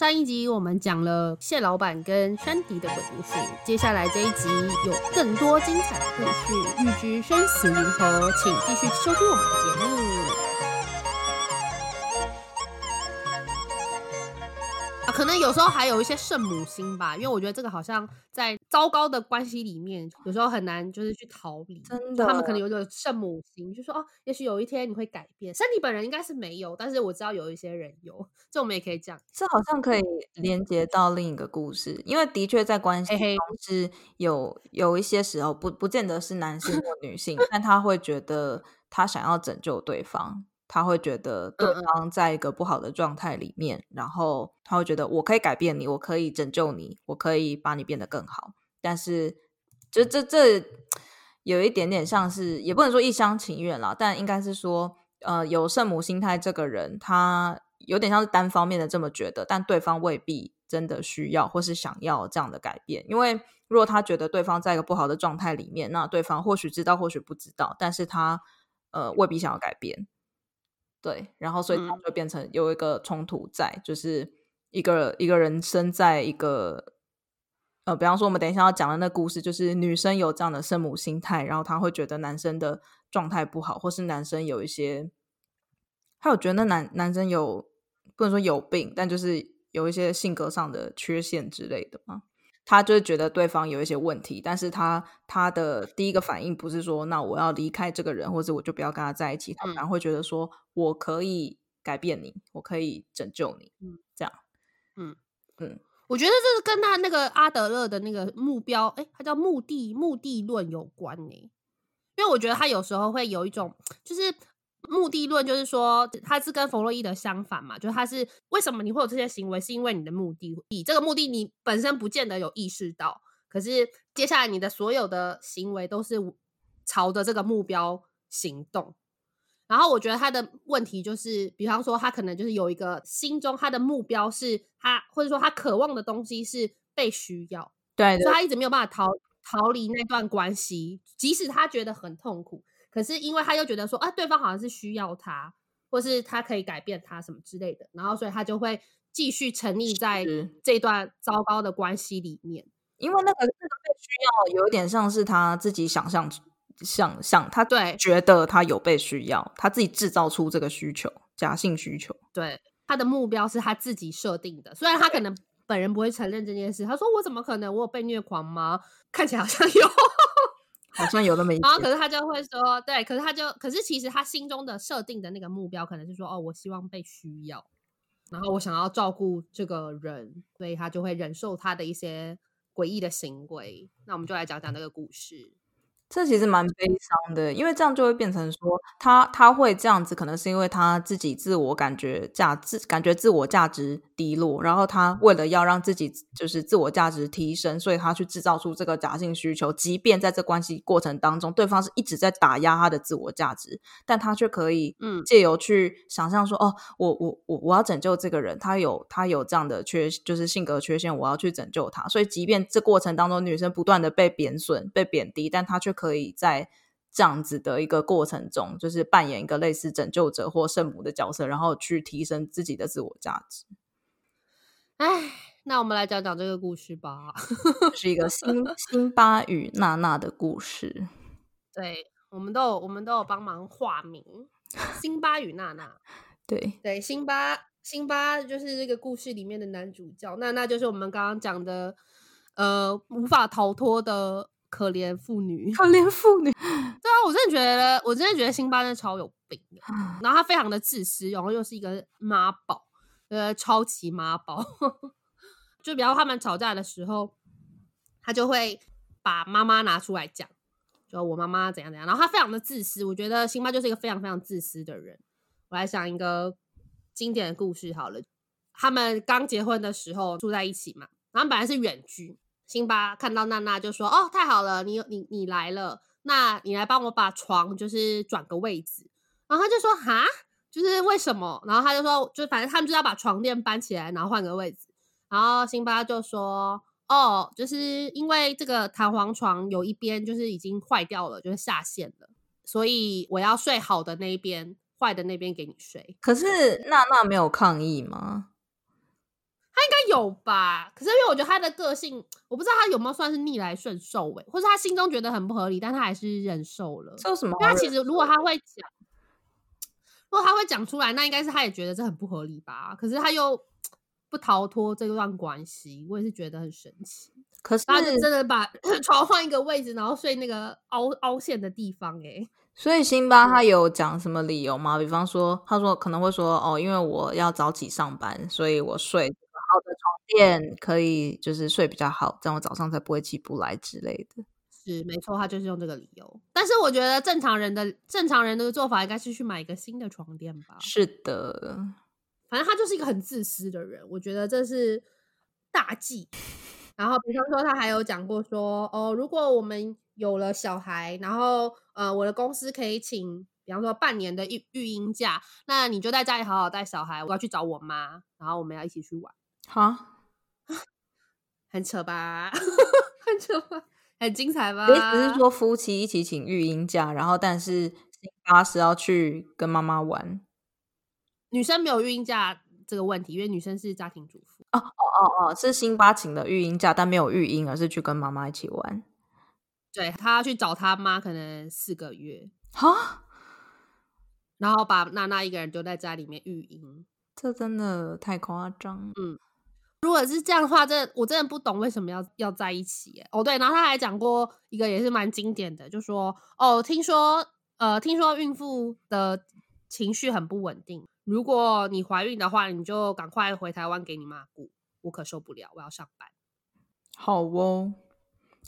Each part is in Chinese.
上一集我们讲了蟹老板跟珊迪的鬼故事，接下来这一集有更多精彩的故事，预知生死如何，请继续收听我们的节目。可能有时候还有一些圣母心吧，因为我觉得这个好像在糟糕的关系里面，有时候很难就是去逃离。真的，他们可能有一个圣母心，就说哦，也许有一天你会改变。身体本人应该是没有，但是我知道有一些人有，这我们也可以讲。这好像可以连接到另一个故事，因为的确在关系中是有有一些时候不不见得是男性或女性，但他会觉得他想要拯救对方。他会觉得对方在一个不好的状态里面，嗯嗯，然后他会觉得我可以改变你，我可以拯救你，我可以把你变得更好。但是，就这这有一点点像是，也不能说一厢情愿啦，但应该是说，呃，有圣母心态这个人，他有点像是单方面的这么觉得，但对方未必真的需要或是想要这样的改变。因为如果他觉得对方在一个不好的状态里面，那对方或许知道，或许不知道，但是他呃未必想要改变。对，然后所以他就变成有一个冲突在，嗯、就是一个一个人生在一个呃，比方说我们等一下要讲的那故事，就是女生有这样的圣母心态，然后她会觉得男生的状态不好，或是男生有一些，他有觉得那男男生有不能说有病，但就是有一些性格上的缺陷之类的嘛。他就觉得对方有一些问题，但是他他的第一个反应不是说，那我要离开这个人，或者我就不要跟他在一起。他反而会觉得说，我可以改变你，我可以拯救你，嗯，这样，嗯嗯，我觉得这是跟他那个阿德勒的那个目标，哎，他叫目的目的论有关呢，因为我觉得他有时候会有一种就是。目的论就是说，它是跟弗洛伊德相反嘛，就是它是为什么你会有这些行为，是因为你的目的，以这个目的你本身不见得有意识到，可是接下来你的所有的行为都是朝着这个目标行动。然后我觉得他的问题就是，比方说他可能就是有一个心中他的目标是他，或者说他渴望的东西是被需要，对，所以他一直没有办法逃逃离那段关系，即使他觉得很痛苦。可是因为他又觉得说啊，对方好像是需要他，或是他可以改变他什么之类的，然后所以他就会继续沉溺在这段糟糕的关系里面。因为那个那个被需要，有一点像是他自己想象想象，他对觉得他有被需要，他自己制造出这个需求，假性需求。对，他的目标是他自己设定的，虽然他可能本人不会承认这件事。他说：“我怎么可能？我有被虐狂吗？看起来好像有。”好像有那么一点，然后可是他就会说，对，可是他就，可是其实他心中的设定的那个目标，可能是说，哦，我希望被需要，然后我想要照顾这个人，所以他就会忍受他的一些诡异的行为。那我们就来讲讲这个故事。这其实蛮悲伤的，因为这样就会变成说，他他会这样子，可能是因为他自己自我感觉价值，感觉自我价值低落，然后他为了要让自己就是自我价值提升，所以他去制造出这个假性需求，即便在这关系过程当中，对方是一直在打压他的自我价值，但他却可以嗯。借由去想象说，嗯、哦，我我我我要拯救这个人，他有他有这样的缺，就是性格缺陷，我要去拯救他，所以即便这过程当中女生不断的被贬损、被贬低，但他却可以在这样子的一个过程中，就是扮演一个类似拯救者或圣母的角色，然后去提升自己的自我价值。哎，那我们来讲讲这个故事吧。是一个辛辛巴与娜娜的故事。对，我们都有，我们都有帮忙化名。辛巴与娜娜。对对，辛巴，辛巴就是这个故事里面的男主角，娜娜就是我们刚刚讲的，呃，无法逃脱的。可怜妇女，可怜妇女。对啊，我真的觉得，我真的觉得辛巴真的超有病的。然后他非常的自私，然后又是一个妈宝，呃，超级妈宝。就比方他们吵架的时候，他就会把妈妈拿出来讲，就我妈妈怎样怎样。然后他非常的自私，我觉得辛巴就是一个非常非常自私的人。我来想一个经典的故事好了。他们刚结婚的时候住在一起嘛，然后本来是远距。辛巴看到娜娜就说：“哦，太好了，你你你来了，那你来帮我把床就是转个位置。”然后他就说：“哈，就是为什么？”然后他就说：“就反正他们就要把床垫搬起来，然后换个位置。”然后辛巴就说：“哦，就是因为这个弹簧床有一边就是已经坏掉了，就是下线了，所以我要睡好的那一边，坏的那边给你睡。”可是娜娜没有抗议吗？他应该有吧？可是因为我觉得他的个性，我不知道他有没有算是逆来顺受诶，或是他心中觉得很不合理，但他还是忍受了。这有什么？因为他其实如果他会讲，如果他会讲出来，那应该是他也觉得这很不合理吧？可是他又不逃脱这段关系，我也是觉得很神奇。可是他就真的把 床换一个位置，然后睡那个凹凹陷的地方诶。所以辛巴他有讲什么理由吗？比方说，他说可能会说哦，因为我要早起上班，所以我睡好的床垫可以就是睡比较好，这样我早上才不会起不来之类的。是没错，他就是用这个理由。但是我觉得正常人的正常人的做法应该是去买一个新的床垫吧。是的，反正他就是一个很自私的人，我觉得这是大忌。然后比方说，他还有讲过说哦，如果我们有了小孩，然后呃，我的公司可以请，比方说半年的育育婴假，那你就在家里好好带小孩，我要去找我妈，然后我们要一起去玩，好，很扯吧？很扯吧？很精彩吧？意思是说夫妻一起请育婴假，然后但是辛巴是要去跟妈妈玩，女生没有育婴假这个问题，因为女生是家庭主妇。哦哦哦哦，是辛巴请的育婴假，但没有育婴，而是去跟妈妈一起玩。对，他去找他妈，可能四个月哈，然后把娜娜一个人丢在家里面育婴，这真的太夸张。嗯，如果是这样的话，这我真的不懂为什么要要在一起。哦，对，然后他还讲过一个也是蛮经典的，就说哦，听说呃，听说孕妇的情绪很不稳定，如果你怀孕的话，你就赶快回台湾给你妈顾，我可受不了，我要上班。好哦。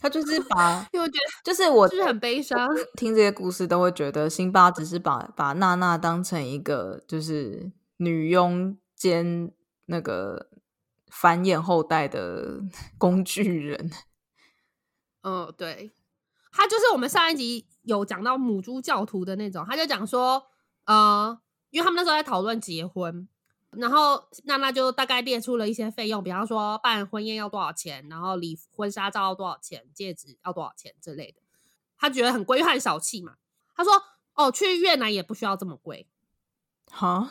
他就是把，因为我觉得就是我就是很悲伤，听这些故事都会觉得辛巴只是把把娜娜当成一个就是女佣兼那个繁衍后代的 工具人。嗯，对，他就是我们上一集有讲到母猪教徒的那种，他就讲说，呃，因为他们那时候在讨论结婚。然后娜娜就大概列出了一些费用，比方说办婚宴要多少钱，然后礼婚纱照要多少钱，戒指要多少钱之类的。他觉得很贵，又很小气嘛。他说：“哦，去越南也不需要这么贵。”哈，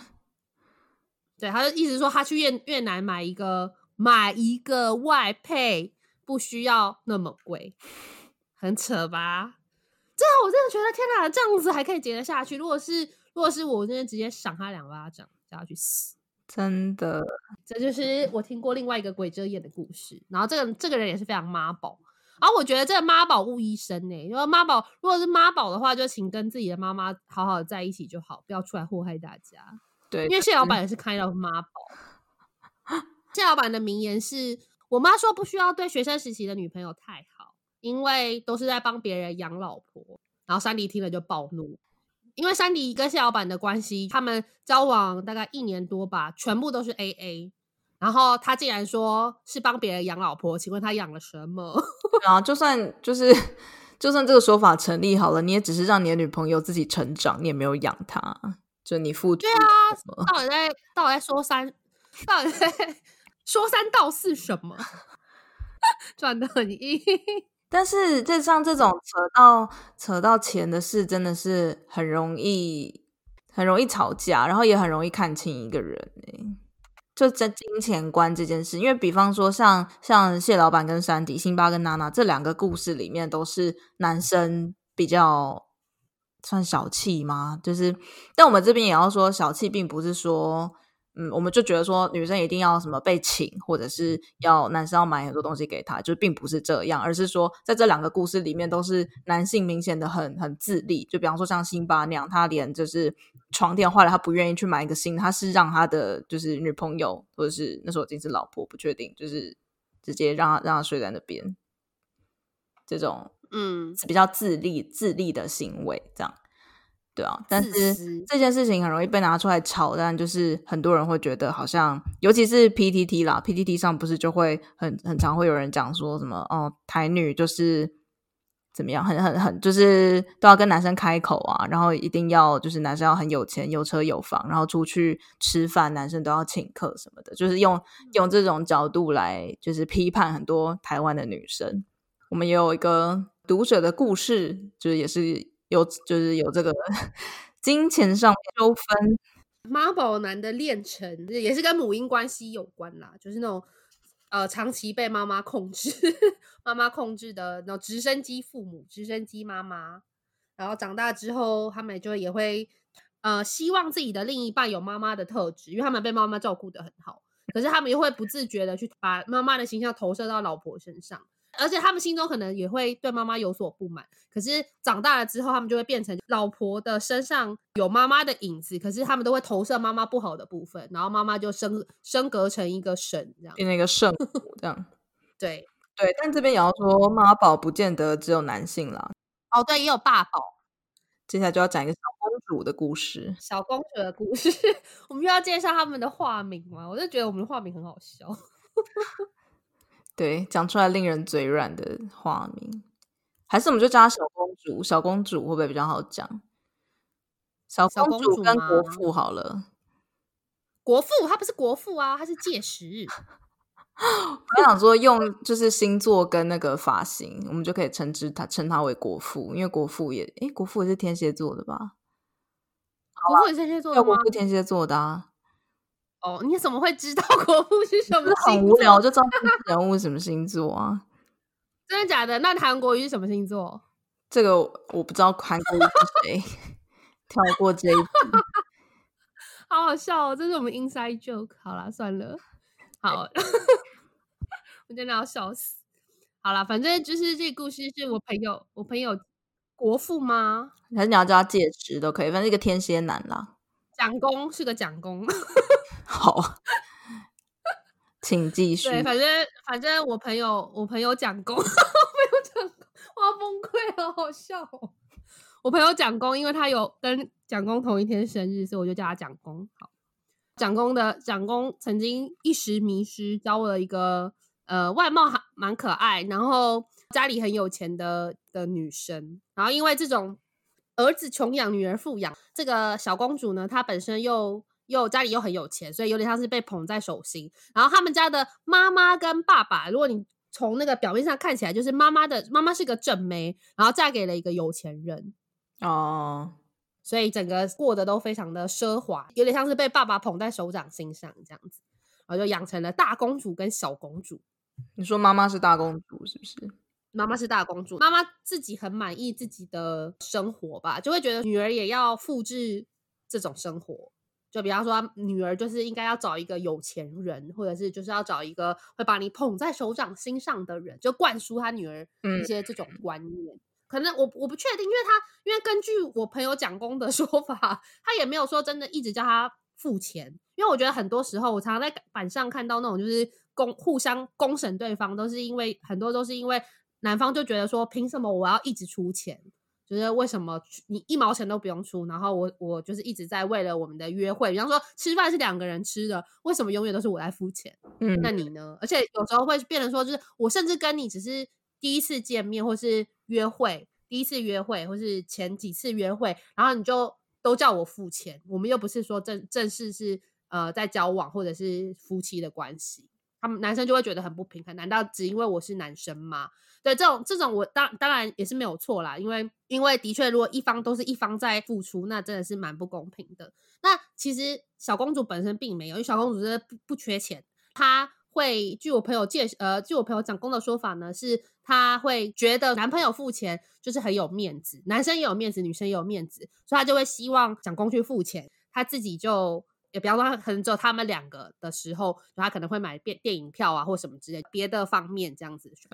对，他就意思说他去越越南买一个买一个外配不需要那么贵，很扯吧？这我真的觉得天哪，这样子还可以结得下去？如果是如果是我，真的直接赏他两巴掌，叫他去死。真的，这就是我听过另外一个鬼遮眼的故事。然后这个这个人也是非常妈宝。然后我觉得这个妈宝误医生呢，因为妈宝如果是妈宝的话，就请跟自己的妈妈好好在一起就好，不要出来祸害大家。对，因为谢老板也是开了妈宝。谢老板的名言是：我妈说不需要对学生时期的女朋友太好，因为都是在帮别人养老婆。然后珊迪听了就暴怒。因为珊迪跟谢老板的关系，他们交往大概一年多吧，全部都是 AA。然后他竟然说是帮别人养老婆，请问他养了什么？然后就算就是 就算这个说法成立好了，你也只是让你的女朋友自己成长，你也没有养她，就你付出。对啊，到底在到底在说三，到底在说三道四什么？转的很硬。但是，这像这种扯到扯到钱的事，真的是很容易很容易吵架，然后也很容易看清一个人。就在金钱观这件事，因为比方说像像谢老板跟珊迪、辛巴跟娜娜这两个故事里面，都是男生比较算小气吗？就是，但我们这边也要说，小气并不是说。嗯，我们就觉得说女生一定要什么被请，或者是要男生要买很多东西给她，就并不是这样，而是说在这两个故事里面都是男性明显的很很自立。就比方说像辛巴那样，他连就是床垫坏了，他不愿意去买一个新，他是让他的就是女朋友或者是那时候已经是老婆，不确定，就是直接让他让他睡在那边，这种嗯比较自立自立的行为这样。对啊，但是这件事情很容易被拿出来吵，但就是很多人会觉得好像，尤其是 PTT 啦，PTT 上不是就会很很常会有人讲说什么哦，台女就是怎么样，很很很就是都要跟男生开口啊，然后一定要就是男生要很有钱，有车有房，然后出去吃饭，男生都要请客什么的，就是用用这种角度来就是批判很多台湾的女生。我们也有一个读者的故事，就是也是。有就是有这个金钱上纠纷，妈宝男的炼成也是跟母婴关系有关啦，就是那种呃长期被妈妈控制，妈妈控制的那种直升机父母、直升机妈妈，然后长大之后，他们就也会呃希望自己的另一半有妈妈的特质，因为他们被妈妈照顾的很好，可是他们又会不自觉的去把妈妈的形象投射到老婆身上。而且他们心中可能也会对妈妈有所不满，可是长大了之后，他们就会变成老婆的身上有妈妈的影子，可是他们都会投射妈妈不好的部分，然后妈妈就升升格成一个神，这样变成一个圣母这样。对对，但这边也要说妈宝不见得只有男性啦。哦，对，也有爸宝。接下来就要讲一个小公主的故事。小公主的故事，我们又要介绍他们的化名吗？我就觉得我们的化名很好笑。对，讲出来令人嘴软的化名，还是我们就叫她小公主。小公主会不会比较好讲？小公主跟国父好了。国父他不是国父啊，他是介时。我想说，用就是星座跟那个发型，我们就可以称之他称他为国父，因为国父也诶，国父也是天蝎座的吧？国父也是天蝎座的吗？国父天蝎座的啊。哦，你怎么会知道 国父是什么星座？很无聊，我就知道 人物什么星座啊？真的假的？那韩国瑜是什么星座？这个我不知道韩国瑜是谁，跳过这一步。好好笑哦，这是我们 inside joke。好啦，算了，好，我真的要笑死。好啦，反正就是这个故事是我朋友，我朋友国父吗？还是你要叫他介时都可以，反正一个天蝎男啦。蒋公是个蒋公。好，请继续。对，反正反正我朋友我朋友蒋公，我朋友蒋公，我要崩溃了，好笑哦。我朋友蒋公，因为他有跟蒋公同一天生日，所以我就叫他蒋公。好，蒋公的蒋公曾经一时迷失，交了一个呃外貌还蛮可爱，然后家里很有钱的的女生，然后因为这种儿子穷养，女儿富养，这个小公主呢，她本身又。又家里又很有钱，所以有点像是被捧在手心。然后他们家的妈妈跟爸爸，如果你从那个表面上看起来，就是妈妈的妈妈是个正妹，然后嫁给了一个有钱人哦，所以整个过得都非常的奢华，有点像是被爸爸捧在手掌心上这样子，然后就养成了大公主跟小公主。你说妈妈是大公主是不是？妈妈是大公主，妈妈自己很满意自己的生活吧，就会觉得女儿也要复制这种生活。就比方说，女儿就是应该要找一个有钱人，或者是就是要找一个会把你捧在手掌心上的人，就灌输他女儿一些这种观念。嗯、可能我我不确定，因为他因为根据我朋友蒋公的 说法，他也没有说真的一直叫他付钱。因为我觉得很多时候，我常常在板上看到那种就是公互相公审对方，都是因为很多都是因为男方就觉得说，凭什么我要一直出钱？就是为什么你一毛钱都不用出，然后我我就是一直在为了我们的约会，比方说吃饭是两个人吃的，为什么永远都是我来付钱？嗯，那你呢？而且有时候会变成说，就是我甚至跟你只是第一次见面，或是约会，第一次约会，或是前几次约会，然后你就都叫我付钱，我们又不是说正正式是呃在交往或者是夫妻的关系，他们男生就会觉得很不平衡，难道只因为我是男生吗？对，这种这种我当当然也是没有错啦，因为因为的确，如果一方都是一方在付出，那真的是蛮不公平的。那其实小公主本身并没有，因为小公主是不不缺钱，她会据我朋友介呃，据我朋友蒋公的说法呢，是她会觉得男朋友付钱就是很有面子，男生也有面子，女生也有面子，所以她就会希望蒋公去付钱，她自己就。也比方说，他可能只有他们两个的时候，他可能会买电电影票啊，或什么之类别的方面这样子去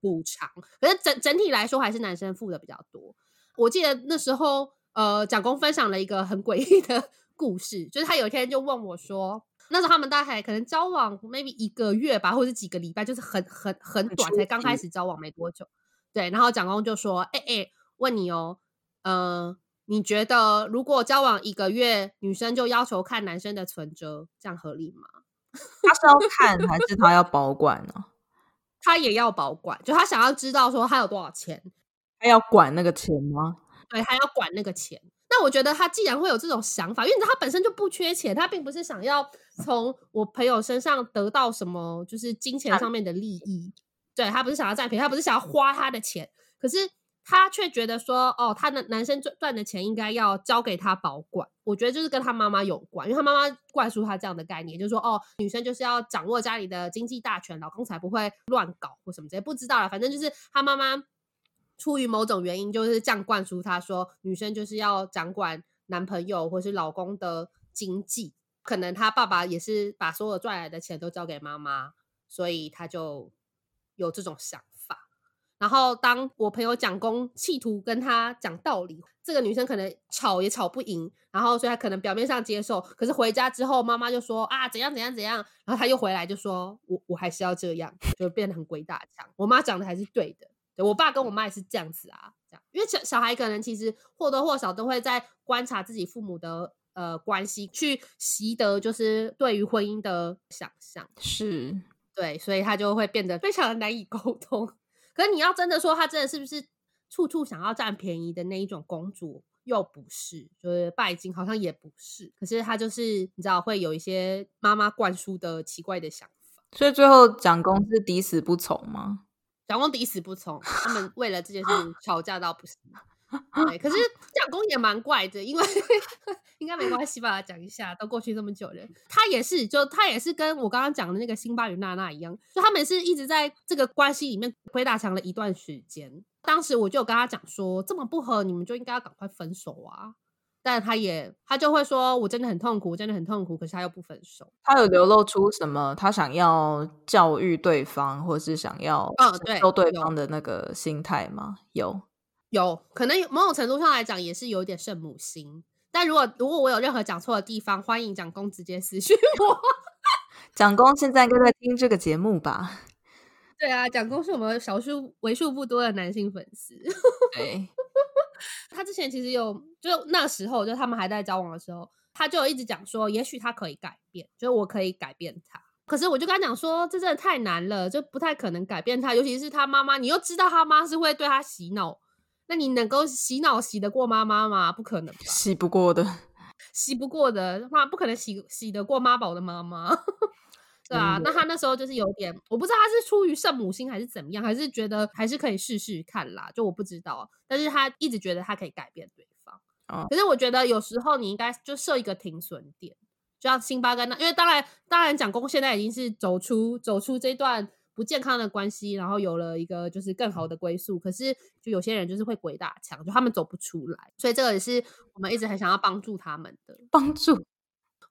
补偿。可是整整体来说，还是男生付的比较多。我记得那时候，呃，蒋公分享了一个很诡异的 故事，就是他有一天就问我说，那时候他们大概可能交往 maybe 一个月吧，或者几个礼拜，就是很很很短，才刚开始交往没多久。对，然后蒋公就说：“哎、欸、哎、欸，问你哦，嗯、呃。”你觉得如果交往一个月，女生就要求看男生的存折，这样合理吗？他是要看还是他要保管呢？他也要保管，就他想要知道说他有多少钱，他要管那个钱吗？对，他要管那个钱。那我觉得他既然会有这种想法，因为他本身就不缺钱，他并不是想要从我朋友身上得到什么，就是金钱上面的利益。对，他不是想要占便宜，他不是想要花他的钱。可是他却觉得说，哦，他的男生赚赚的钱应该要交给他保管。我觉得就是跟他妈妈有关，因为他妈妈灌输他这样的概念，就是说，哦，女生就是要掌握家里的经济大权，老公才不会乱搞或什么之类。不知道了，反正就是他妈妈出于某种原因，就是这样灌输他说，女生就是要掌管男朋友或是老公的经济。可能他爸爸也是把所有赚来的钱都交给妈妈，所以他就有这种想。然后当我朋友蒋公企图跟他讲道理，这个女生可能吵也吵不赢，然后所以她可能表面上接受，可是回家之后妈妈就说啊怎样怎样怎样，然后她又回来就说我我还是要这样，就变得很鬼打墙。我妈讲的还是对的，对，我爸跟我妈也是这样子啊，这样，因为小小孩可能其实或多或少都会在观察自己父母的。呃，关系去习得就是对于婚姻的想象，是对，所以他就会变得非常的难以沟通。可是你要真的说她真的是不是处处想要占便宜的那一种公主，又不是，就是拜金好像也不是。可是她就是你知道会有一些妈妈灌输的奇怪的想法，所以最后蒋公是抵死不从吗？蒋公抵死不从，他们为了这件事情吵架到不行。对，可是 蒋公也蛮怪的，因为 应该没关系吧？讲一下，都过去这么久了，他也是，就他也是跟我刚刚讲的那个辛巴与娜娜一样，就他们是一直在这个关系里面鬼打墙了一段时间。当时我就有跟他讲说，这么不合，你们就应该要赶快分手啊！但他也他就会说，我真的很痛苦，真的很痛苦，可是他又不分手。他有流露出什么？他想要教育对方，或是想要受对方的那个心态吗？有。有可能某种程度上来讲也是有点圣母心，但如果如果我有任何讲错的地方，欢迎蒋公直接私讯我。蒋公现在应该在听这个节目吧？对啊，蒋公是我们少数为数不多的男性粉丝。对，他之前其实有，就那时候就他们还在交往的时候，他就一直讲说，也许他可以改变，就是我可以改变他。可是我就跟他讲说，这真的太难了，就不太可能改变他，尤其是他妈妈，你又知道他妈是会对他洗脑。那你能够洗脑洗得过妈妈吗？不可能吧，洗不过的，洗不过的妈不可能洗洗得过妈宝的妈妈，对啊。那他那时候就是有点，我不知道他是出于圣母心还是怎么样，还是觉得还是可以试试看啦，就我不知道。但是他一直觉得他可以改变对方，哦。可是我觉得有时候你应该就设一个停损点，就像辛巴跟那，因为当然当然蒋公现在已经是走出走出这段。不健康的关系，然后有了一个就是更好的归宿。可是，就有些人就是会鬼打墙，就他们走不出来。所以这个也是我们一直很想要帮助他们的帮助。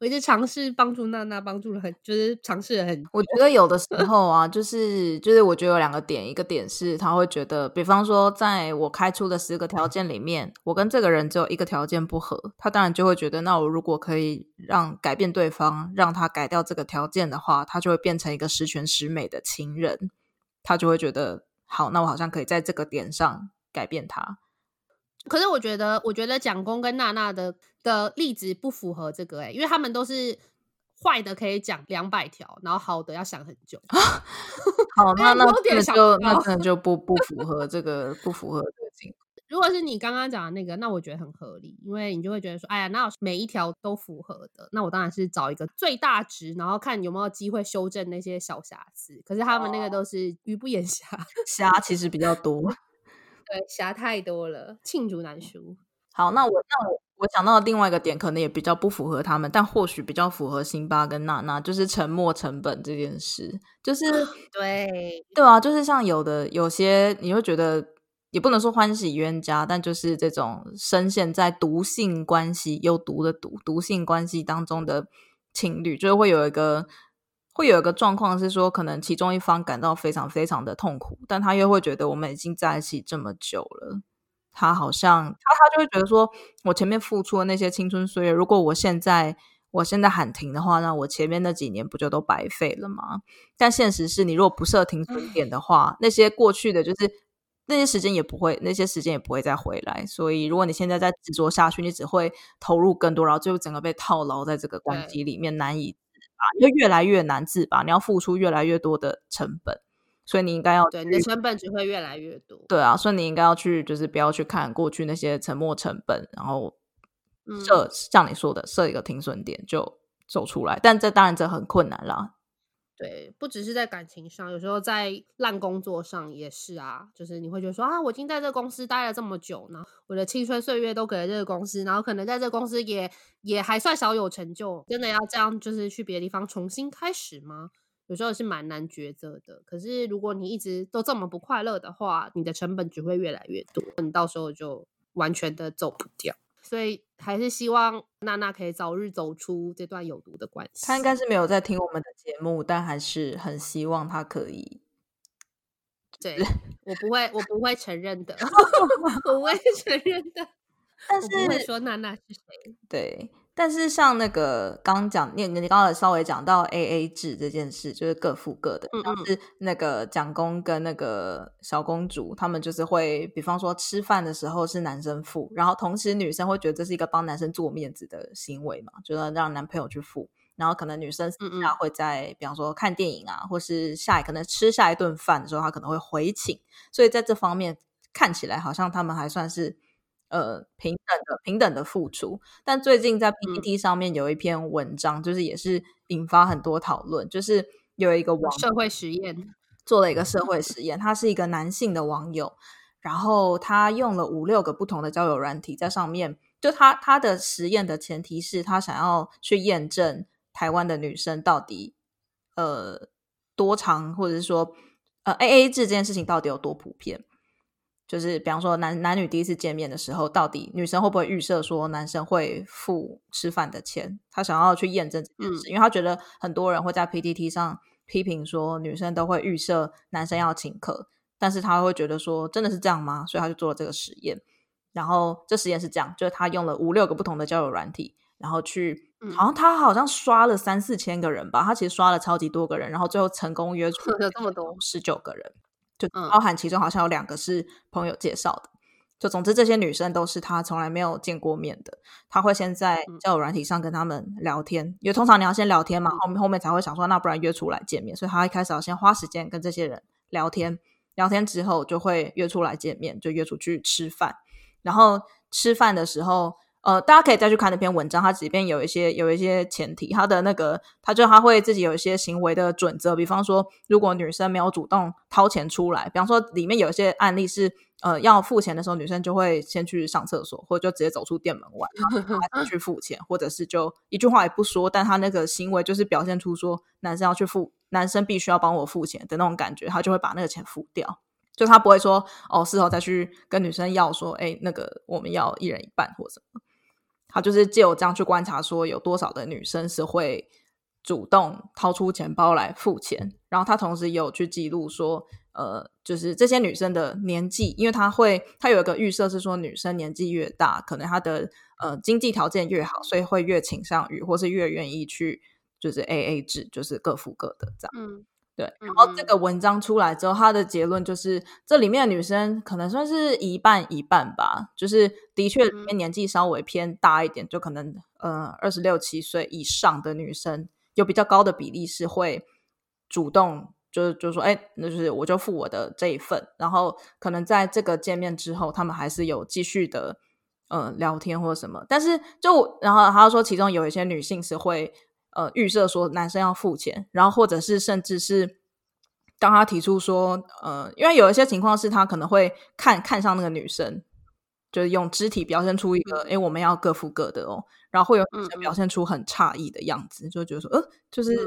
我一直尝试帮助娜娜，帮助了很，就是尝试了很。我觉得有的时候啊，就是就是，我觉得有两个点，一个点是他会觉得，比方说，在我开出的十个条件里面，我跟这个人只有一个条件不合，他当然就会觉得，那我如果可以让改变对方，让他改掉这个条件的话，他就会变成一个十全十美的情人，他就会觉得，好，那我好像可以在这个点上改变他。可是我觉得，我觉得蒋公跟娜娜的的例子不符合这个哎、欸，因为他们都是坏的可以讲两百条，然后好的要想很久。好，那那那就那可能就不不符合这个不符合这个情况。如果是你刚刚讲的那个，那我觉得很合理，因为你就会觉得说，哎呀，那每一条都符合的，那我当然是找一个最大值，然后看有没有机会修正那些小瑕疵。可是他们那个都是鱼不眼瞎，瞎其实比较多。对，侠太多了，罄竹难书。好，那我那我我讲到的另外一个点，可能也比较不符合他们，但或许比较符合辛巴跟娜娜，就是沉没成本这件事。就是对对啊，就是像有的有些，你会觉得也不能说欢喜冤家，但就是这种深陷在毒性关系有毒的毒毒性关系当中的情侣，就是会有一个。会有一个状况是说，可能其中一方感到非常非常的痛苦，但他又会觉得我们已经在一起这么久了，他好像他他就会觉得说，我前面付出的那些青春岁月，如果我现在我现在喊停的话，那我前面那几年不就都白费了吗？但现实是你如果不设停损点的话，那些过去的就是那些时间也不会，那些时间也不会再回来。所以如果你现在再执着下去，你只会投入更多，然后最后整个被套牢在这个关系里面，难以。就越来越难自拔，你要付出越来越多的成本，所以你应该要对你的成本只会越来越多。对啊，所以你应该要去，就是不要去看过去那些沉没成本，然后设、嗯、像你说的设一个停损点就走出来。但这当然这很困难啦。对，不只是在感情上，有时候在烂工作上也是啊。就是你会觉得说啊，我已经在这个公司待了这么久，然后我的青春岁月都给了这个公司，然后可能在这个公司也也还算小有成就，真的要这样就是去别的地方重新开始吗？有时候是蛮难抉择的。可是如果你一直都这么不快乐的话，你的成本只会越来越多，你到时候就完全的走不掉。所以还是希望娜娜可以早日走出这段有毒的关系。她应该是没有在听我们的节目，但还是很希望她可以。对，我不会，我不会承认的，我不会承认的。但是我不会说娜娜是谁。对。但是像那个刚刚讲，你你刚刚稍微讲到 A A 制这件事，就是各付各的。嗯嗯。像是那个蒋公跟那个小公主，他们就是会，比方说吃饭的时候是男生付，然后同时女生会觉得这是一个帮男生做面子的行为嘛，就是让男朋友去付。然后可能女生私下会在。比方说看电影啊，或是下一可能吃下一顿饭的时候，她可能会回请。所以在这方面看起来好像他们还算是。呃，平等的平等的付出，但最近在 PPT 上面有一篇文章，嗯、就是也是引发很多讨论，就是有一个网社会实验。做了一个社会实验，他是一个男性的网友，然后他用了五六个不同的交友软体在上面，就他他的实验的前提是他想要去验证台湾的女生到底呃多长，或者是说呃 AA 制这件事情到底有多普遍。就是比方说男男女第一次见面的时候，到底女生会不会预设说男生会付吃饭的钱？他想要去验证这件事，嗯，因为他觉得很多人会在 PTT 上批评说女生都会预设男生要请客，但是他会觉得说真的是这样吗？所以他就做了这个实验。然后这实验是这样，就是他用了五六个不同的交友软体，然后去，好像他好像刷了三四千个人吧，他其实刷了超级多个人，然后最后成功约出 有这么多十九个人。就包含其中好像有两个是朋友介绍的，嗯、就总之这些女生都是他从来没有见过面的。他会先在交友软体上跟他们聊天，嗯、因为通常你要先聊天嘛，后面后面才会想说那不然约出来见面。所以他一开始要先花时间跟这些人聊天，聊天之后就会约出来见面，就约出去吃饭。然后吃饭的时候。呃，大家可以再去看那篇文章，它里边有一些有一些前提，他的那个，他就他会自己有一些行为的准则，比方说，如果女生没有主动掏钱出来，比方说里面有一些案例是，呃，要付钱的时候，女生就会先去上厕所，或者就直接走出店门外，然后去付钱，或者是就一句话也不说，但他那个行为就是表现出说男生要去付，男生必须要帮我付钱的那种感觉，他就会把那个钱付掉，就他不会说哦，事后再去跟女生要说，哎，那个我们要一人一半或什么。他就是借我这样去观察，说有多少的女生是会主动掏出钱包来付钱，然后他同时也有去记录说，呃，就是这些女生的年纪，因为他会他有一个预设是说，女生年纪越大，可能她的呃经济条件越好，所以会越倾向于或是越愿意去就是 AA 制，就是各付各的这样。嗯。对，然后这个。文章出来之后，他的结论就是，这里面的女生可能算是一半一半吧，就是的确里面。年纪稍微偏大一点，就可能呃二十六七岁以上的女生，有比较高的比例是会主动，就就说，哎，那就是我就付我的这一份，然后可能在这个见面之后，他们还是有继续的呃聊天或者什么，但是就然后他说，其中有一些女性是会。呃，预设说男生要付钱，然后或者是甚至是当他提出说，呃，因为有一些情况是他可能会看看上那个女生，就是用肢体表现出一个，哎、嗯，我们要各付各的哦，然后会有女生表现出很诧异的样子，嗯、就觉得说，呃，就是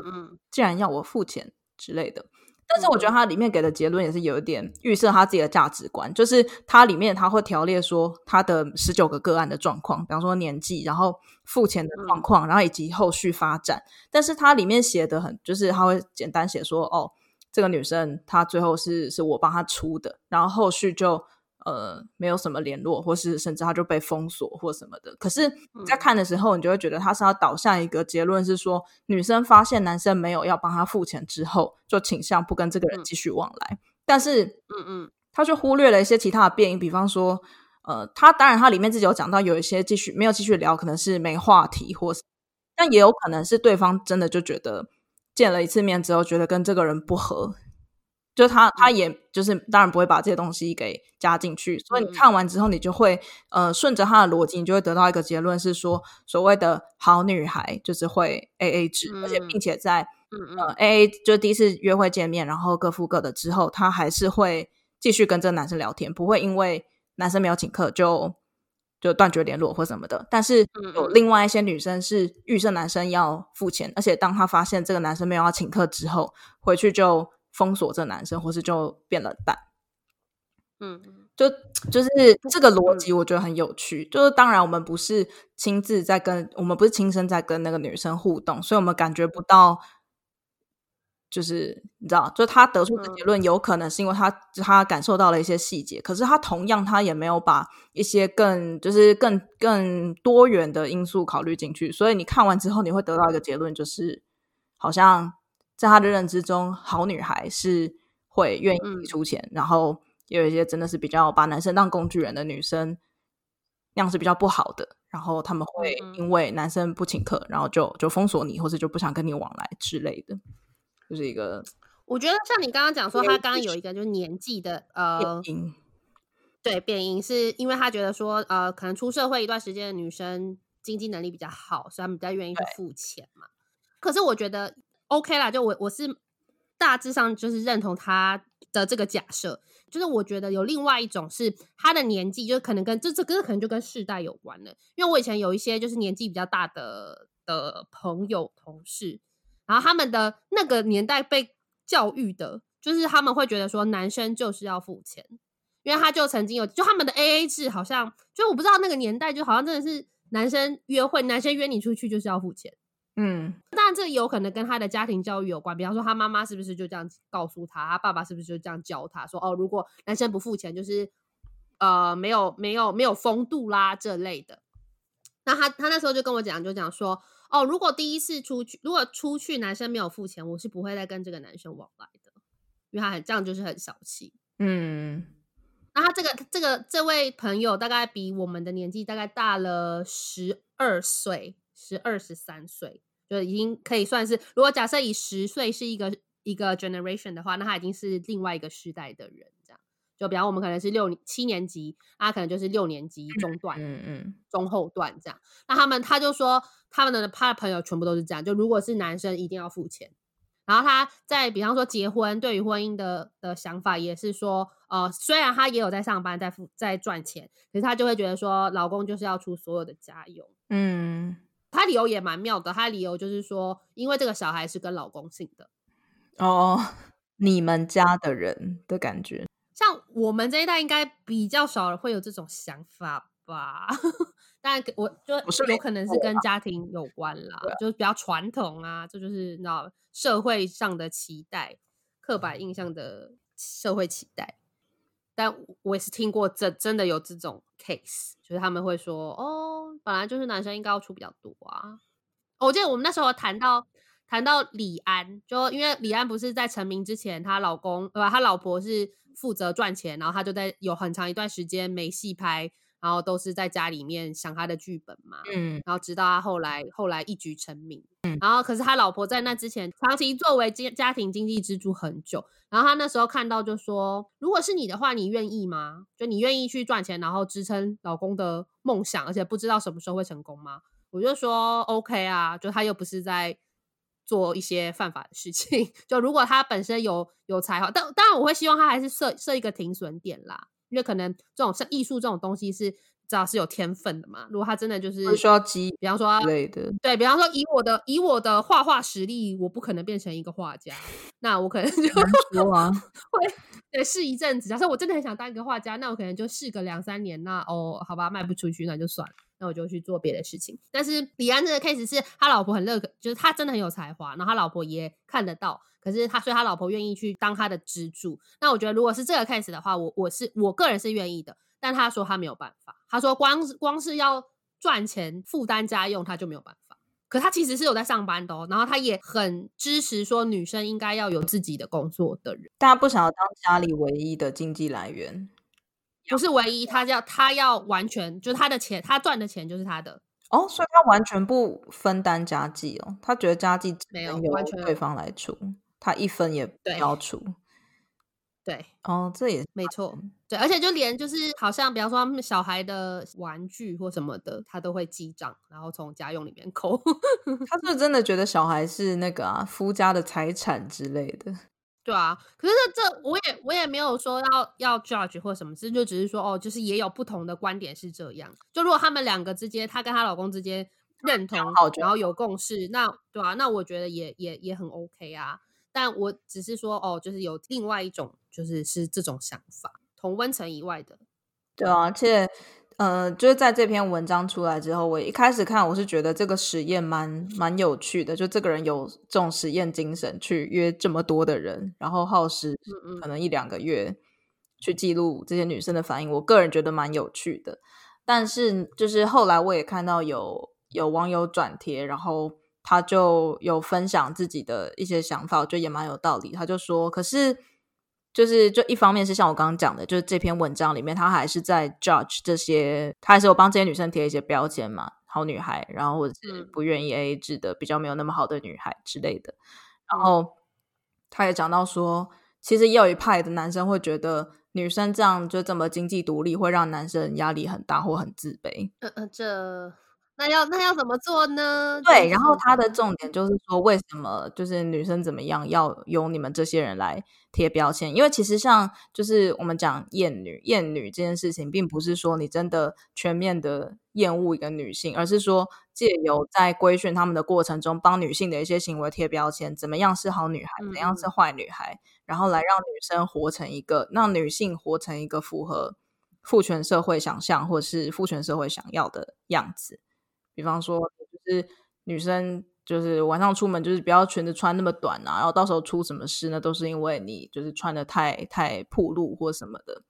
既然要我付钱之类的。但是我觉得它里面给的结论也是有一点预设他自己的价值观，就是它里面他会条列说他的十九个个案的状况，比方说年纪，然后付钱的状况，然后以及后续发展。但是它里面写的很，就是他会简单写说，哦，这个女生她最后是是我帮她出的，然后后续就。呃，没有什么联络，或是甚至他就被封锁或什么的。可是你在看的时候，你就会觉得他是要导向一个结论，是说女生发现男生没有要帮他付钱之后，就倾向不跟这个人继续往来。嗯、但是，嗯嗯，他就忽略了一些其他的变因，比方说，呃，他当然他里面自己有讲到有一些继续没有继续聊，可能是没话题，或是，但也有可能是对方真的就觉得见了一次面之后，觉得跟这个人不合。就他，他也就是当然不会把这些东西给加进去，所以你看完之后，你就会呃顺着他的逻辑，你就会得到一个结论是说，所谓的好女孩就是会 AA 制，而且并且在嗯呃 AA 就第一次约会见面，然后各付各的之后，她还是会继续跟这个男生聊天，不会因为男生没有请客就就断绝联络或什么的。但是有另外一些女生是预设男生要付钱，而且当他发现这个男生没有要请客之后，回去就封锁这男生，或是就变冷淡。嗯，就就是这个逻辑，我觉得很有趣。嗯、就是当然，我们不是亲自在跟我们不是亲身在跟那个女生互动，所以我们感觉不到。就是你知道，就他得出的结论，有可能是因为他、嗯、他感受到了一些细节，可是他同样他也没有把一些更就是更更多元的因素考虑进去。所以你看完之后，你会得到一个结论，就是好像在他的认知中，好女孩是会愿意出钱，嗯、然后。也有一些真的是比较把男生当工具人的女生，那样是比较不好的。然后他们会因为男生不请客，然后就就封锁你，或者就不想跟你往来之类的。就是一个，我觉得像你刚刚讲说，他刚刚有一个就是年纪的呃对变音是因为他觉得说呃，可能出社会一段时间的女生经济能力比较好，所以他们比较愿意去付钱嘛。可是我觉得 OK 啦，就我我是大致上就是认同他的这个假设。就是我觉得有另外一种是他的年纪，就可能跟这这个可能就跟世代有关了。因为我以前有一些就是年纪比较大的的朋友同事，然后他们的那个年代被教育的，就是他们会觉得说男生就是要付钱，因为他就曾经有就他们的 AA 制，好像就我不知道那个年代就好像真的是男生约会，男生约你出去就是要付钱。嗯，当然这有可能跟他的家庭教育有关，比方说他妈妈是不是就这样告诉他，他爸爸是不是就这样教他说，哦，如果男生不付钱，就是呃没有没有没有风度啦这类的。那他他那时候就跟我讲，就讲说，哦，如果第一次出去，如果出去男生没有付钱，我是不会再跟这个男生往来的，因为他很这样就是很小气。嗯，那他这个这个这位朋友大概比我们的年纪大概大了十二岁，十二十三岁。就已经可以算是，如果假设以十岁是一个一个 generation 的话，那他已经是另外一个世代的人，这样。就比方我们可能是六七年级，他可能就是六年级中段，嗯嗯，中后段这样。那他们他就说，他们的他的朋友全部都是这样，就如果是男生一定要付钱。然后他在比方说结婚，对于婚姻的的想法也是说，呃，虽然他也有在上班，在付在赚钱，可是他就会觉得说，老公就是要出所有的家用，嗯。他理由也蛮妙的，他理由就是说，因为这个小孩是跟老公姓的哦，你们家的人的感觉，像我们这一代应该比较少会有这种想法吧？但我就有可能是跟家庭有关啦，是就是比较传统啊，这就，就是你知道社会上的期待、刻板印象的社会期待。但我也是听过这真的有这种 case，就是他们会说哦，本来就是男生应该要出比较多啊。我记得我们那时候谈到谈到李安，就因为李安不是在成名之前，她老公对吧？他老婆是负责赚钱，然后他就在有很长一段时间没戏拍，然后都是在家里面想他的剧本嘛。嗯，然后直到他后来后来一举成名。嗯，然后可是他老婆在那之前长期作为家家庭经济支柱很久。然后他那时候看到就说：“如果是你的话，你愿意吗？就你愿意去赚钱，然后支撑老公的梦想，而且不知道什么时候会成功吗？”我就说：“OK 啊，就他又不是在做一些犯法的事情。就如果他本身有有才华，但当然我会希望他还是设设一个停损点啦，因为可能这种像艺术这种东西是。”知道是有天分的嘛？如果他真的就是需要积，比方说类的，对，比方说以我的以我的画画实力，我不可能变成一个画家。那我可能就说啊，会对试一阵子。假设我真的很想当一个画家，那我可能就试个两三年。那哦，好吧，卖不出去那就算了，那我就去做别的事情。但是李安这个 case 是他老婆很乐，就是他真的很有才华，然后他老婆也看得到。可是他，所以他老婆愿意去当他的支柱。那我觉得，如果是这个 case 的话，我我是我个人是愿意的。但他说他没有办法，他说光光是要赚钱负担家用，他就没有办法。可他其实是有在上班的哦，然后他也很支持说女生应该要有自己的工作的人。大家不想要当家里唯一的经济来源，不是唯一，他要他要完全就是他的钱，他赚的钱就是他的哦，所以他完全不分担家计哦，他觉得家计没有完全对方来出，他一分也不要出。对，哦，这也没错，对，而且就连就是好像比方说他们小孩的玩具或什么的，他都会记账，然后从家用里面 扣。他是真的觉得小孩是那个啊夫家的财产之类的？对啊，可是这我也我也没有说要要 judge 或什么这，就只是说哦，就是也有不同的观点是这样。就如果他们两个之间，她跟她老公之间认同，然后有共识，那对啊，那我觉得也也也很 OK 啊。但我只是说，哦，就是有另外一种，就是是这种想法，同温层以外的，对啊，而且，呃，就是在这篇文章出来之后，我一开始看，我是觉得这个实验蛮蛮有趣的，就这个人有这种实验精神，去约这么多的人，然后耗时可能一两个月去记录这些女生的反应，我个人觉得蛮有趣的。但是，就是后来我也看到有有网友转贴，然后。他就有分享自己的一些想法，我觉得也蛮有道理。他就说，可是就是就一方面是像我刚刚讲的，就是这篇文章里面他还是在 judge 这些，他还是有帮这些女生贴一些标签嘛，好女孩，然后或者是不愿意 AA 制的，比较没有那么好的女孩之类的。然后他也讲到说，其实也有一派的男生会觉得女生这样就这么经济独立，会让男生压力很大或很自卑。呃呃，这。那要那要怎么做呢？对，然后他的重点就是说，为什么就是女生怎么样要由你们这些人来贴标签？因为其实像就是我们讲厌女，厌女这件事情，并不是说你真的全面的厌恶一个女性，而是说借由在规训他们的过程中，帮女性的一些行为贴标签，怎么样是好女孩，怎样是坏女孩，嗯、然后来让女生活成一个，让女性活成一个符合父权社会想象或是父权社会想要的样子。比方说，就是女生就是晚上出门，就是不要裙子穿那么短啊，然后到时候出什么事呢，都是因为你就是穿的太太暴露或什么的，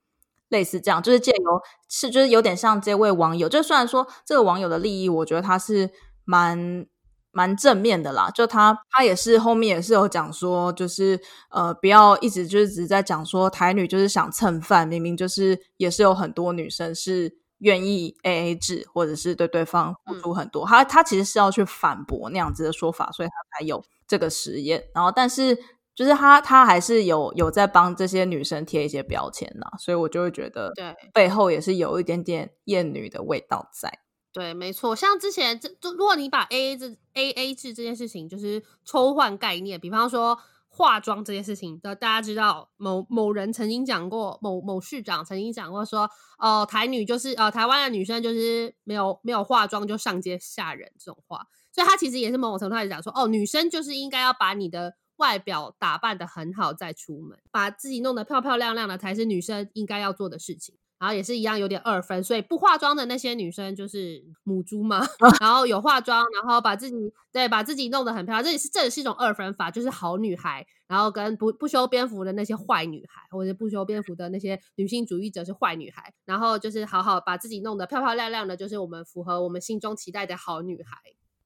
类似这样，就是借由是就是有点像这位网友，就虽然说这个网友的利益，我觉得他是蛮蛮正面的啦，就他他也是后面也是有讲说，就是呃不要一直就是只是在讲说台女就是想蹭饭，明明就是也是有很多女生是。愿意 AA 制，或者是对对方付出很多，嗯、他他其实是要去反驳那样子的说法，所以他才有这个实验。然后，但是就是他他还是有有在帮这些女生贴一些标签呢，所以我就会觉得，对背后也是有一点点厌女的味道在。对，没错。像之前这，如果你把 AA 制 AA 制这件事情就是抽换概念，比方说。化妆这件事情，的大家知道，某某人曾经讲过，某某市长曾经讲过说，哦、呃，台女就是呃，台湾的女生就是没有没有化妆就上街吓人这种话，所以他其实也是某种程度上讲说，哦，女生就是应该要把你的外表打扮得很好再出门，把自己弄得漂漂亮亮的才是女生应该要做的事情。然后也是一样，有点二分，所以不化妆的那些女生就是母猪嘛。然后有化妆，然后把自己对把自己弄得很漂亮，这也是这也是一种二分法，就是好女孩。然后跟不不修边幅的那些坏女孩，或者不修边幅的那些女性主义者是坏女孩。然后就是好好把自己弄得漂漂亮亮的，就是我们符合我们心中期待的好女孩。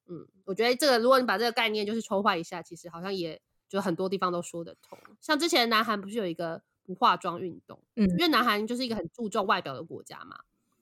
嗯，我觉得这个如果你把这个概念就是抽换一下，其实好像也就很多地方都说得通。像之前南韩不是有一个。不化妆运动，嗯，因为南韩就是一个很注重外表的国家嘛，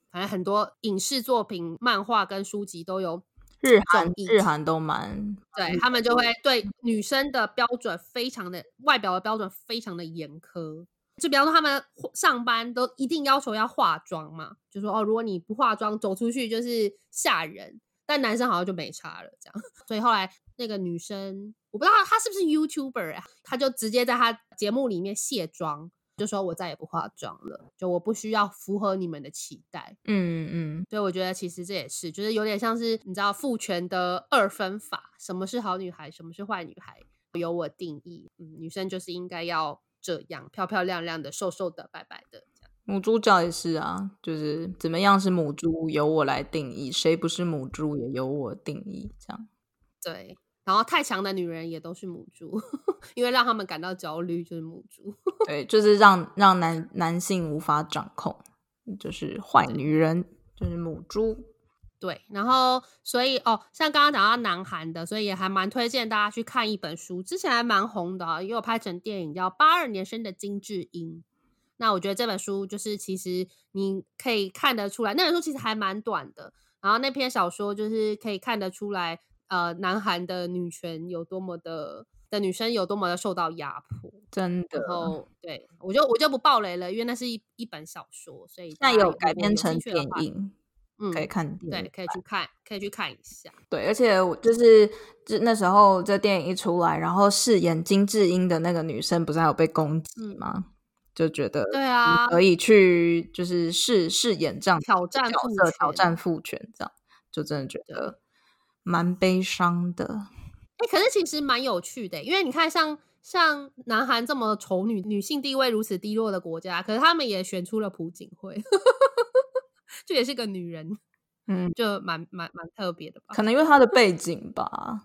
反正很多影视作品、漫画跟书籍都有日韩，日。韩都蛮，对，他们就会对女生的标准非常的外表的标准非常的严苛，就比方说他们上班都一定要求要化妆嘛，就说哦，如果你不化妆走出去就是吓人，但男生好像就没差了这样，所以后来那个女生我不知道她是不是 YouTuber 啊，她就直接在她节目里面卸妆。就说我再也不化妆了，就我不需要符合你们的期待。嗯嗯，所以我觉得其实这也是，就是有点像是你知道父权的二分法，什么是好女孩，什么是坏女孩，由我定义。嗯，女生就是应该要这样漂漂亮亮的、瘦瘦的、白白的这样。母猪教也是啊，就是怎么样是母猪，由我来定义；谁不是母猪，也由我定义。这样对。然后太强的女人也都是母猪，因为让他们感到焦虑就是母猪。对，就是让让男男性无法掌控，就是坏女人，就是母猪。对，然后所以哦，像刚刚讲到南韩的，所以也还蛮推荐大家去看一本书，之前还蛮红的，也有拍成电影，叫《八二年生的金智英》。那我觉得这本书就是其实你可以看得出来，那本书其实还蛮短的，然后那篇小说就是可以看得出来。呃，南韩的女权有多么的的女生有多么的受到压迫，真的。然后对我就我就不爆雷了，因为那是一一本小说，所以那有改编成电影，嗯，可以看电影，对，可以去看，可以去看一下。对，而且我就是就那时候这电影一出来，然后饰演金智英的那个女生不是还有被攻击吗？嗯、就觉得对啊，可以去就是试饰演这样挑战角色，挑战父权这样，就真的觉得蛮悲伤的。哎、欸，可是其实蛮有趣的，因为你看像，像像南韩这么丑女，女性地位如此低落的国家，可是他们也选出了朴槿惠，就也是个女人，嗯，就蛮蛮蛮特别的吧？可能因为她的背景吧，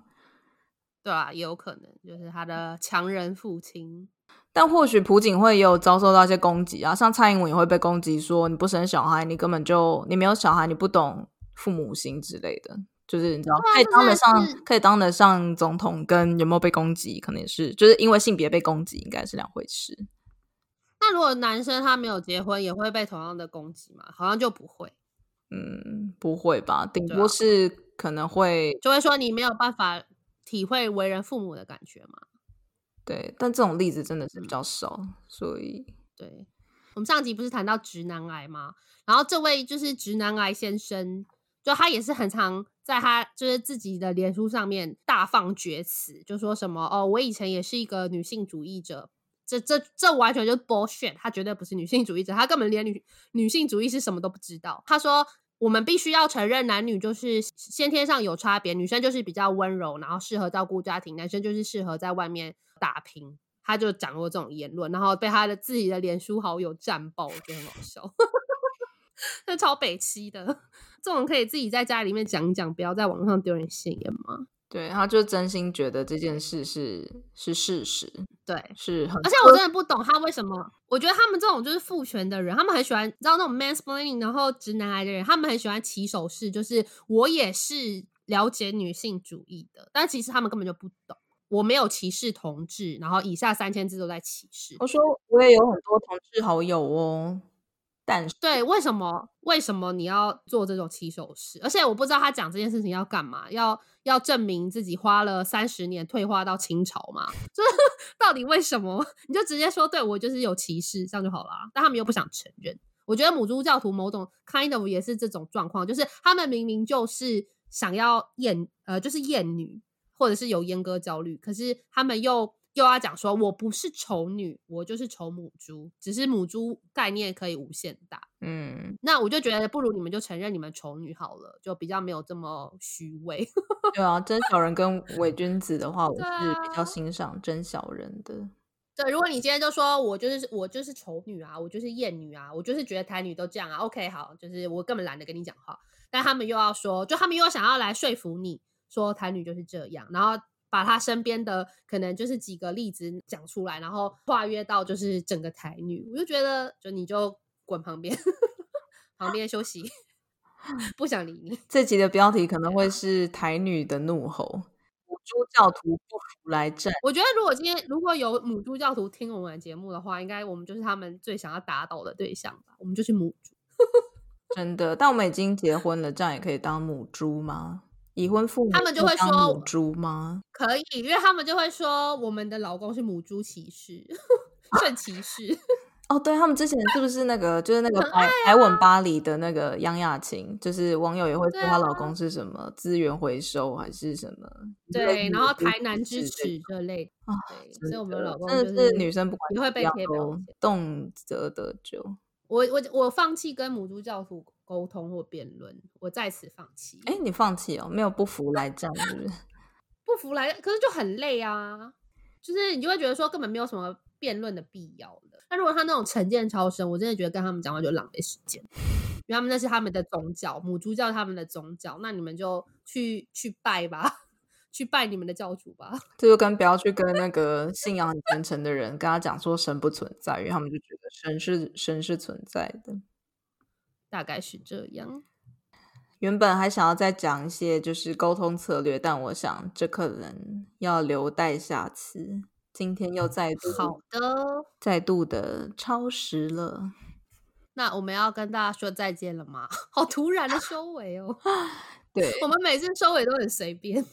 对啊，也有可能就是她的强人父亲。但或许朴槿惠也有遭受到一些攻击啊，像蔡英文也会被攻击说你不生小孩，你根本就你没有小孩，你不懂父母心之类的。就是你知道，可以当得上，可以当得上总统，跟有没有被攻击，可能也是，就是因为性别被攻击，应该是两回事。那如果男生他没有结婚，也会被同样的攻击吗？好像就不会。嗯，不会吧？顶多是可能会，就会说你没有办法体会为人父母的感觉嘛。对，但这种例子真的是比较少，嗯、所以对。我们上集不是谈到直男癌吗？然后这位就是直男癌先生。就他也是很常在他就是自己的脸书上面大放厥词，就说什么哦，我以前也是一个女性主义者，这这这完全就是 bullshit，他绝对不是女性主义者，他根本连女女性主义是什么都不知道。他说我们必须要承认男女就是先天上有差别，女生就是比较温柔，然后适合照顾家庭，男生就是适合在外面打拼。他就讲过这种言论，然后被他的自己的脸书好友战爆，我觉得很好笑，那超北七的。这种可以自己在家里面讲讲，不要在网上丢人现眼吗？对，他就真心觉得这件事是是事实，对，是很。而且我真的不懂他为什么，我觉得他们这种就是父权的人，他们很喜欢，你知道那种 mansplaining，然后直男癌的人，他们很喜欢起手式，就是我也是了解女性主义的，但其实他们根本就不懂。我没有歧视同志，然后以下三千字都在歧视。我说我也有很多同志好友哦。但是对，为什么为什么你要做这种起手式？而且我不知道他讲这件事情要干嘛，要要证明自己花了三十年退化到清朝吗？就是到底为什么？你就直接说，对，我就是有歧视，这样就好了。但他们又不想承认。我觉得母猪教徒某种 kind of 也是这种状况，就是他们明明就是想要厌呃，就是厌女，或者是有阉割焦虑，可是他们又。又要讲说，我不是丑女，我就是丑母猪，只是母猪概念可以无限大。嗯，那我就觉得不如你们就承认你们丑女好了，就比较没有这么虚伪。对啊，真小人跟伪君子的话，我是比较欣赏真小人的。对，如果你今天就说我就是我就是丑女啊，我就是艳女啊，我就是觉得台女都这样啊，OK，好，就是我根本懒得跟你讲话。但他们又要说，就他们又想要来说服你说台女就是这样，然后。把他身边的可能就是几个例子讲出来，然后跨越到就是整个台女，我就觉得就你就滚旁边，旁边休息，不想理你。这集的标题可能会是台女的怒吼，母猪教徒不服来战。我觉得如果今天如果有母猪教徒听我们的节目的话，应该我们就是他们最想要打倒的对象吧。我们就是母猪，真的。但我们已经结婚了，这样也可以当母猪吗？已婚妇女，他们就会说母猪吗？可以，因为他们就会说我们的老公是母猪骑士，圣骑士。哦，对，他们之前是不是那个就是那个台台吻巴黎的那个杨雅琴？就是网友也会说她老公是什么资源回收还是什么？对，然后台南支持这类啊，所以我们的老公真的是女生不管你会被贴标签，动辄得咎。我我我放弃跟母猪教徒沟通或辩论，我在此放弃。哎、欸，你放弃哦？没有不服来战，是不是？不服来，可是就很累啊。就是你就会觉得说根本没有什么辩论的必要了。那如果他那种成见超深，我真的觉得跟他们讲话就浪费时间，因为他们那是他们的宗教，母猪教他们的宗教，那你们就去去拜吧。去拜你们的教主吧，这就跟不要去跟那个信仰很虔诚的人跟他讲说神不存在，因为他们就觉得神是神是存在的，大概是这样。原本还想要再讲一些就是沟通策略，但我想这可能要留待下次。今天又再度好的，再度的超时了。那我们要跟大家说再见了吗？好突然的收尾哦。对，我们每次收尾都很随便。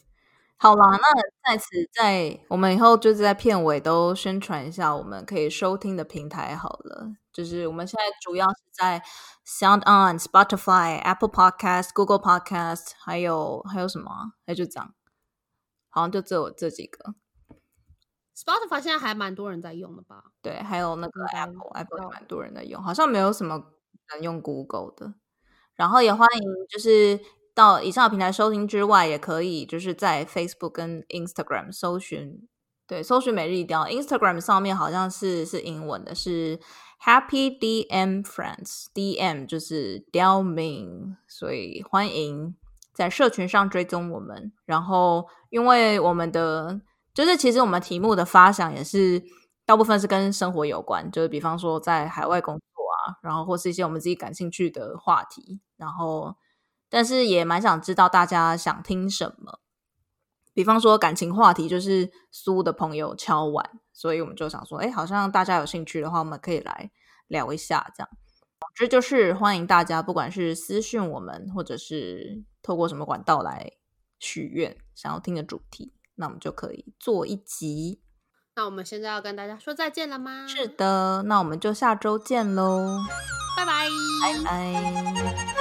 好啦，那在此在我们以后就是在片尾都宣传一下我们可以收听的平台好了。就是我们现在主要是在 Sound On、Spotify、Apple Podcast、Google Podcast，还有还有什么？那就这样，好像就只有这几个。Spotify 现在还蛮多人在用的吧？对，还有那个 Apple，Apple 蛮多人在用，好像没有什么人用 Google 的。然后也欢迎就是。到以上的平台收听之外，也可以就是在 Facebook 跟 Instagram 搜寻，对，搜寻每日一鯛。Instagram 上面好像是是英文的，是 Happy DM Friends，DM 就是刁民，所以欢迎在社群上追踪我们。然后，因为我们的就是其实我们题目的发想也是大部分是跟生活有关，就是比方说在海外工作啊，然后或是一些我们自己感兴趣的话题，然后。但是也蛮想知道大家想听什么，比方说感情话题，就是苏的朋友敲碗，所以我们就想说，哎，好像大家有兴趣的话，我们可以来聊一下这样。总之就是欢迎大家，不管是私讯我们，或者是透过什么管道来许愿，想要听的主题，那我们就可以做一集。那我们现在要跟大家说再见了吗？是的，那我们就下周见喽，拜拜，拜拜。